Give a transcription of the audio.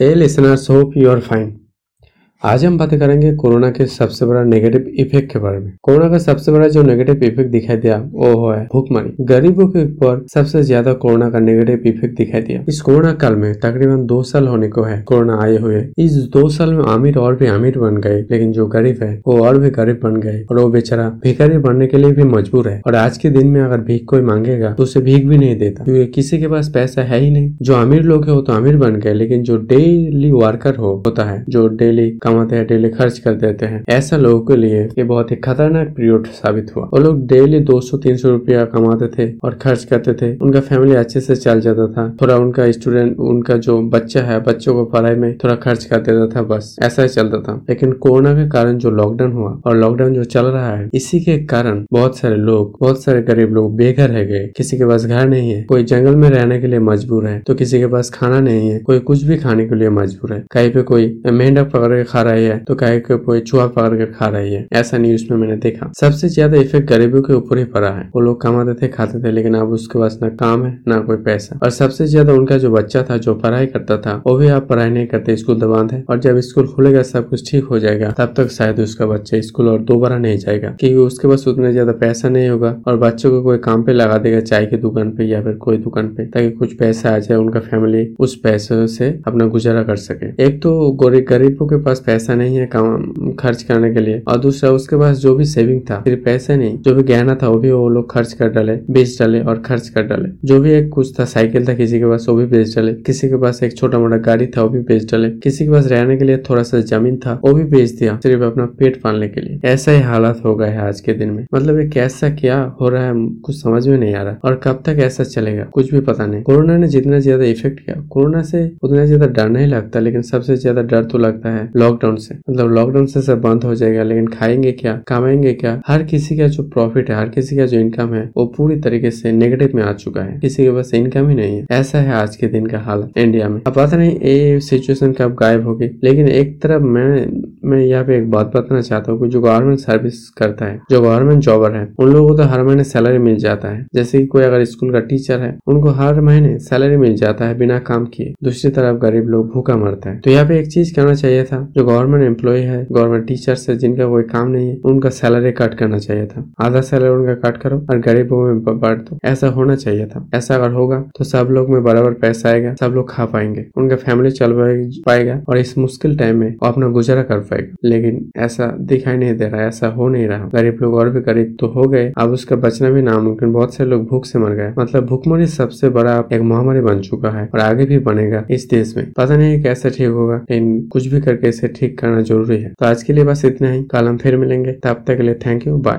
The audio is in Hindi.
Hey listeners, hope you are fine. आज हम बातें करेंगे कोरोना के सबसे बड़ा नेगेटिव इफ़ेक्ट के बारे में। कोरोना का सबसे बड़ा जो नेगेटिव इफ़ेक्ट दिखाई दिया, वो है भूखमरी। गरीबों के ऊपर सबसे ज़्यादा कोरोना का नेगेटिव इफ़ेक्ट दिखाई दिया। इस कोरोना काल में तकरीबन दो साल होने को है, कोरोना आए हुए। इस दो साल में अमीर और भी अमीर बन गए, लेकिन जो गरीब है, वो और भी गरीब बन गए और वो बेचारा भिखारी बनने के लिए भी मजबूर है। और आज के दिन में अगर भीख कोई मांगेगा तो उसे भीख भी नहीं देता। क्योंकि किसी के पास पैसा है ही नहीं। जो अमीर लोग है, वो तो अमीर बन गए, लेकिन जो डेली वर्कर हो, होता है, जो डेली कमाते हैं डेली खर्च कर देते हैं। ऐसा लोगों के लिए ये बहुत ही खतरनाक पीरियड साबित हुआ। वो लोग डेली 200-300 रुपया कमाते थे और खर्च करते थे। उनका फैमिली अच्छे से चल जाता था। थोड़ा उनका स्टूडेंट उनका जो बच्चा है, बच्चों को पढ़ाई में थोड़ा खर्च कर देता था, बस। ऐसा ही चलता था। लेकिन कोरोना के कारण जो लॉकडाउन हुआ और लॉकडाउन जो चल रहा है, इसी के कारण बहुत सारे लोग, बहुत सारे गरीब लोग बेघर रह गए। किसी के पास घर नहीं है, कोई जंगल में रहने के लिए मजबूर है तो किसी के पास खाना नहीं है, कोई कुछ भी खाने के लिए मजबूर है। कहीं पे कोई मेंढक पकड़ के खा रही है तो कहीं पे कोई चूहा पकड़ कर खा रही है। ऐसा न्यूज़ में मैंने देखा। सबसे ज़्यादा इफ़ेक्ट गरीबों के ऊपर ही पड़ा है। वो लोग कमाते थे, खाते थे, लेकिन अब उसके पास न काम है, न कोई पैसा। और सबसे ज़्यादा उनका जो बच्चा था, जो पढ़ाई करता था, वो भी आप पढ़ाई नहीं करते, स्कूल दबान है और जब स्कूल खुलेगा, सब कुछ ठीक हो जाएगा, तब तक शायद उसका बच्चा स्कूल और दोबारा नहीं जाएगा। क्योंकि उसके पास उतना ज़्यादा पैसा नहीं होगा, और बच्चों को कोई काम पे लगा देगा, चाय की दुकान पे या फिर कोई दुकान पे, ताकि कुछ पैसा आ जाए, उनका फैमिली उस पैसे से अपना गुजारा कर सके। एक तो गरीबों के पास पैसा नहीं है काम, खर्च करने के लिए। और दूसरा, उसके पास जो भी सेविंग था, सिर्फ़ पैसे नहीं, जो भी गहना था, वो भी वो लोग खर्च कर डाले, बेच डाले और खर्च कर डाले। जो भी एक कुछ था साइकिल था किसी के पास, वो भी बेच डाले। किसी के पास एक छोटा मोटा गाड़ी था, वो भी बेच डाले। किसी के पास रहने के लिए थोड़ा सा ज़मीन था, वो भी बेच दिया, सिर्फ़ अपना पेट पालने के लिए। ऐसा ही हालात हो गए है आज के दिन में। मतलब ये कैसा क्या हो रहा है, कुछ समझ में नहीं आ रहा। और कब तक ऐसा चलेगा, कुछ भी पता नहीं। कोरोना ने जितना ज़्यादा इफ़ेक्ट किया, कोरोना से उतना ज़्यादा डर नहीं लगता, लेकिन सबसे ज़्यादा डर तो लगता है लॉकडाउन से। मतलब लॉकडाउन से सब बंद हो जाएगा, लेकिन खाएँगे क्या? कमाएँगे क्या? हर किसी का जो प्रॉफिट है, हर किसी का जो इनकम है, वो पूरी तरीके से नेगेटिव में आ चुका है। किसी के पास इनकम ही नहीं है। ऐसा है आज के दिन का हालत इंडिया में। अब पता नहीं, ये सिचुएशन कब गायब होगी। लेकिन एक तरफ़ मैं मैं यहाँ पे एक बात बताना चाहता हूँ जो गवर्नमेंट सर्विस करता है, जो गवर्नमेंट जॉबर है, उन लोगों को तो हर महीने सैलरी मिल जाता है। जैसे कि कोई अगर स्कूल का टीचर है, उनको हर महीने सैलरी मिल जाता है बिना काम किए। दूसरी तरफ़ गरीब लोग भूखा मरता है। तो यहाँ पे एक चीज़ करना चाहिए था, जो गवर्नमेंट एम्प्लॉय है गवर्नमेंट टीचर्स है, जिनका कोई काम नहीं है, उनका सैलरी कट करना चाहिए था। आधा सैलरी उनका कट करो और गरीबों में बांट दो। ऐसा होना चाहिए था। ऐसा अगर होगा तो सब लोग में बराबर पैसा आएगा, सब लोग खा पाएँगे। उनका फैमिली चल पाएगा और इस मुश्किल टाइम में वो अपना गुजारा कर पाएगा लेकिन ऐसा दिखाई नहीं दे रहा, ऐसा हो नहीं रहा। गरीब लोग और भी गरीब तो हो गए। अब उसका बचना भी नामुमकिन। बहुत से लोग भूख से मर गए। मतलब भूखमरी सबसे बड़ा एक महामारी बन चुका है और आगे भी बनेगा इस देश में। पता नहीं कैसे ठीक होगा, लेकिन कुछ भी करके इसे ठीक करना ज़रूरी है। तो आज के लिए बस इतना ही। कल हम फिर मिलेंगे। तब तक के लिए थैंक यू बाय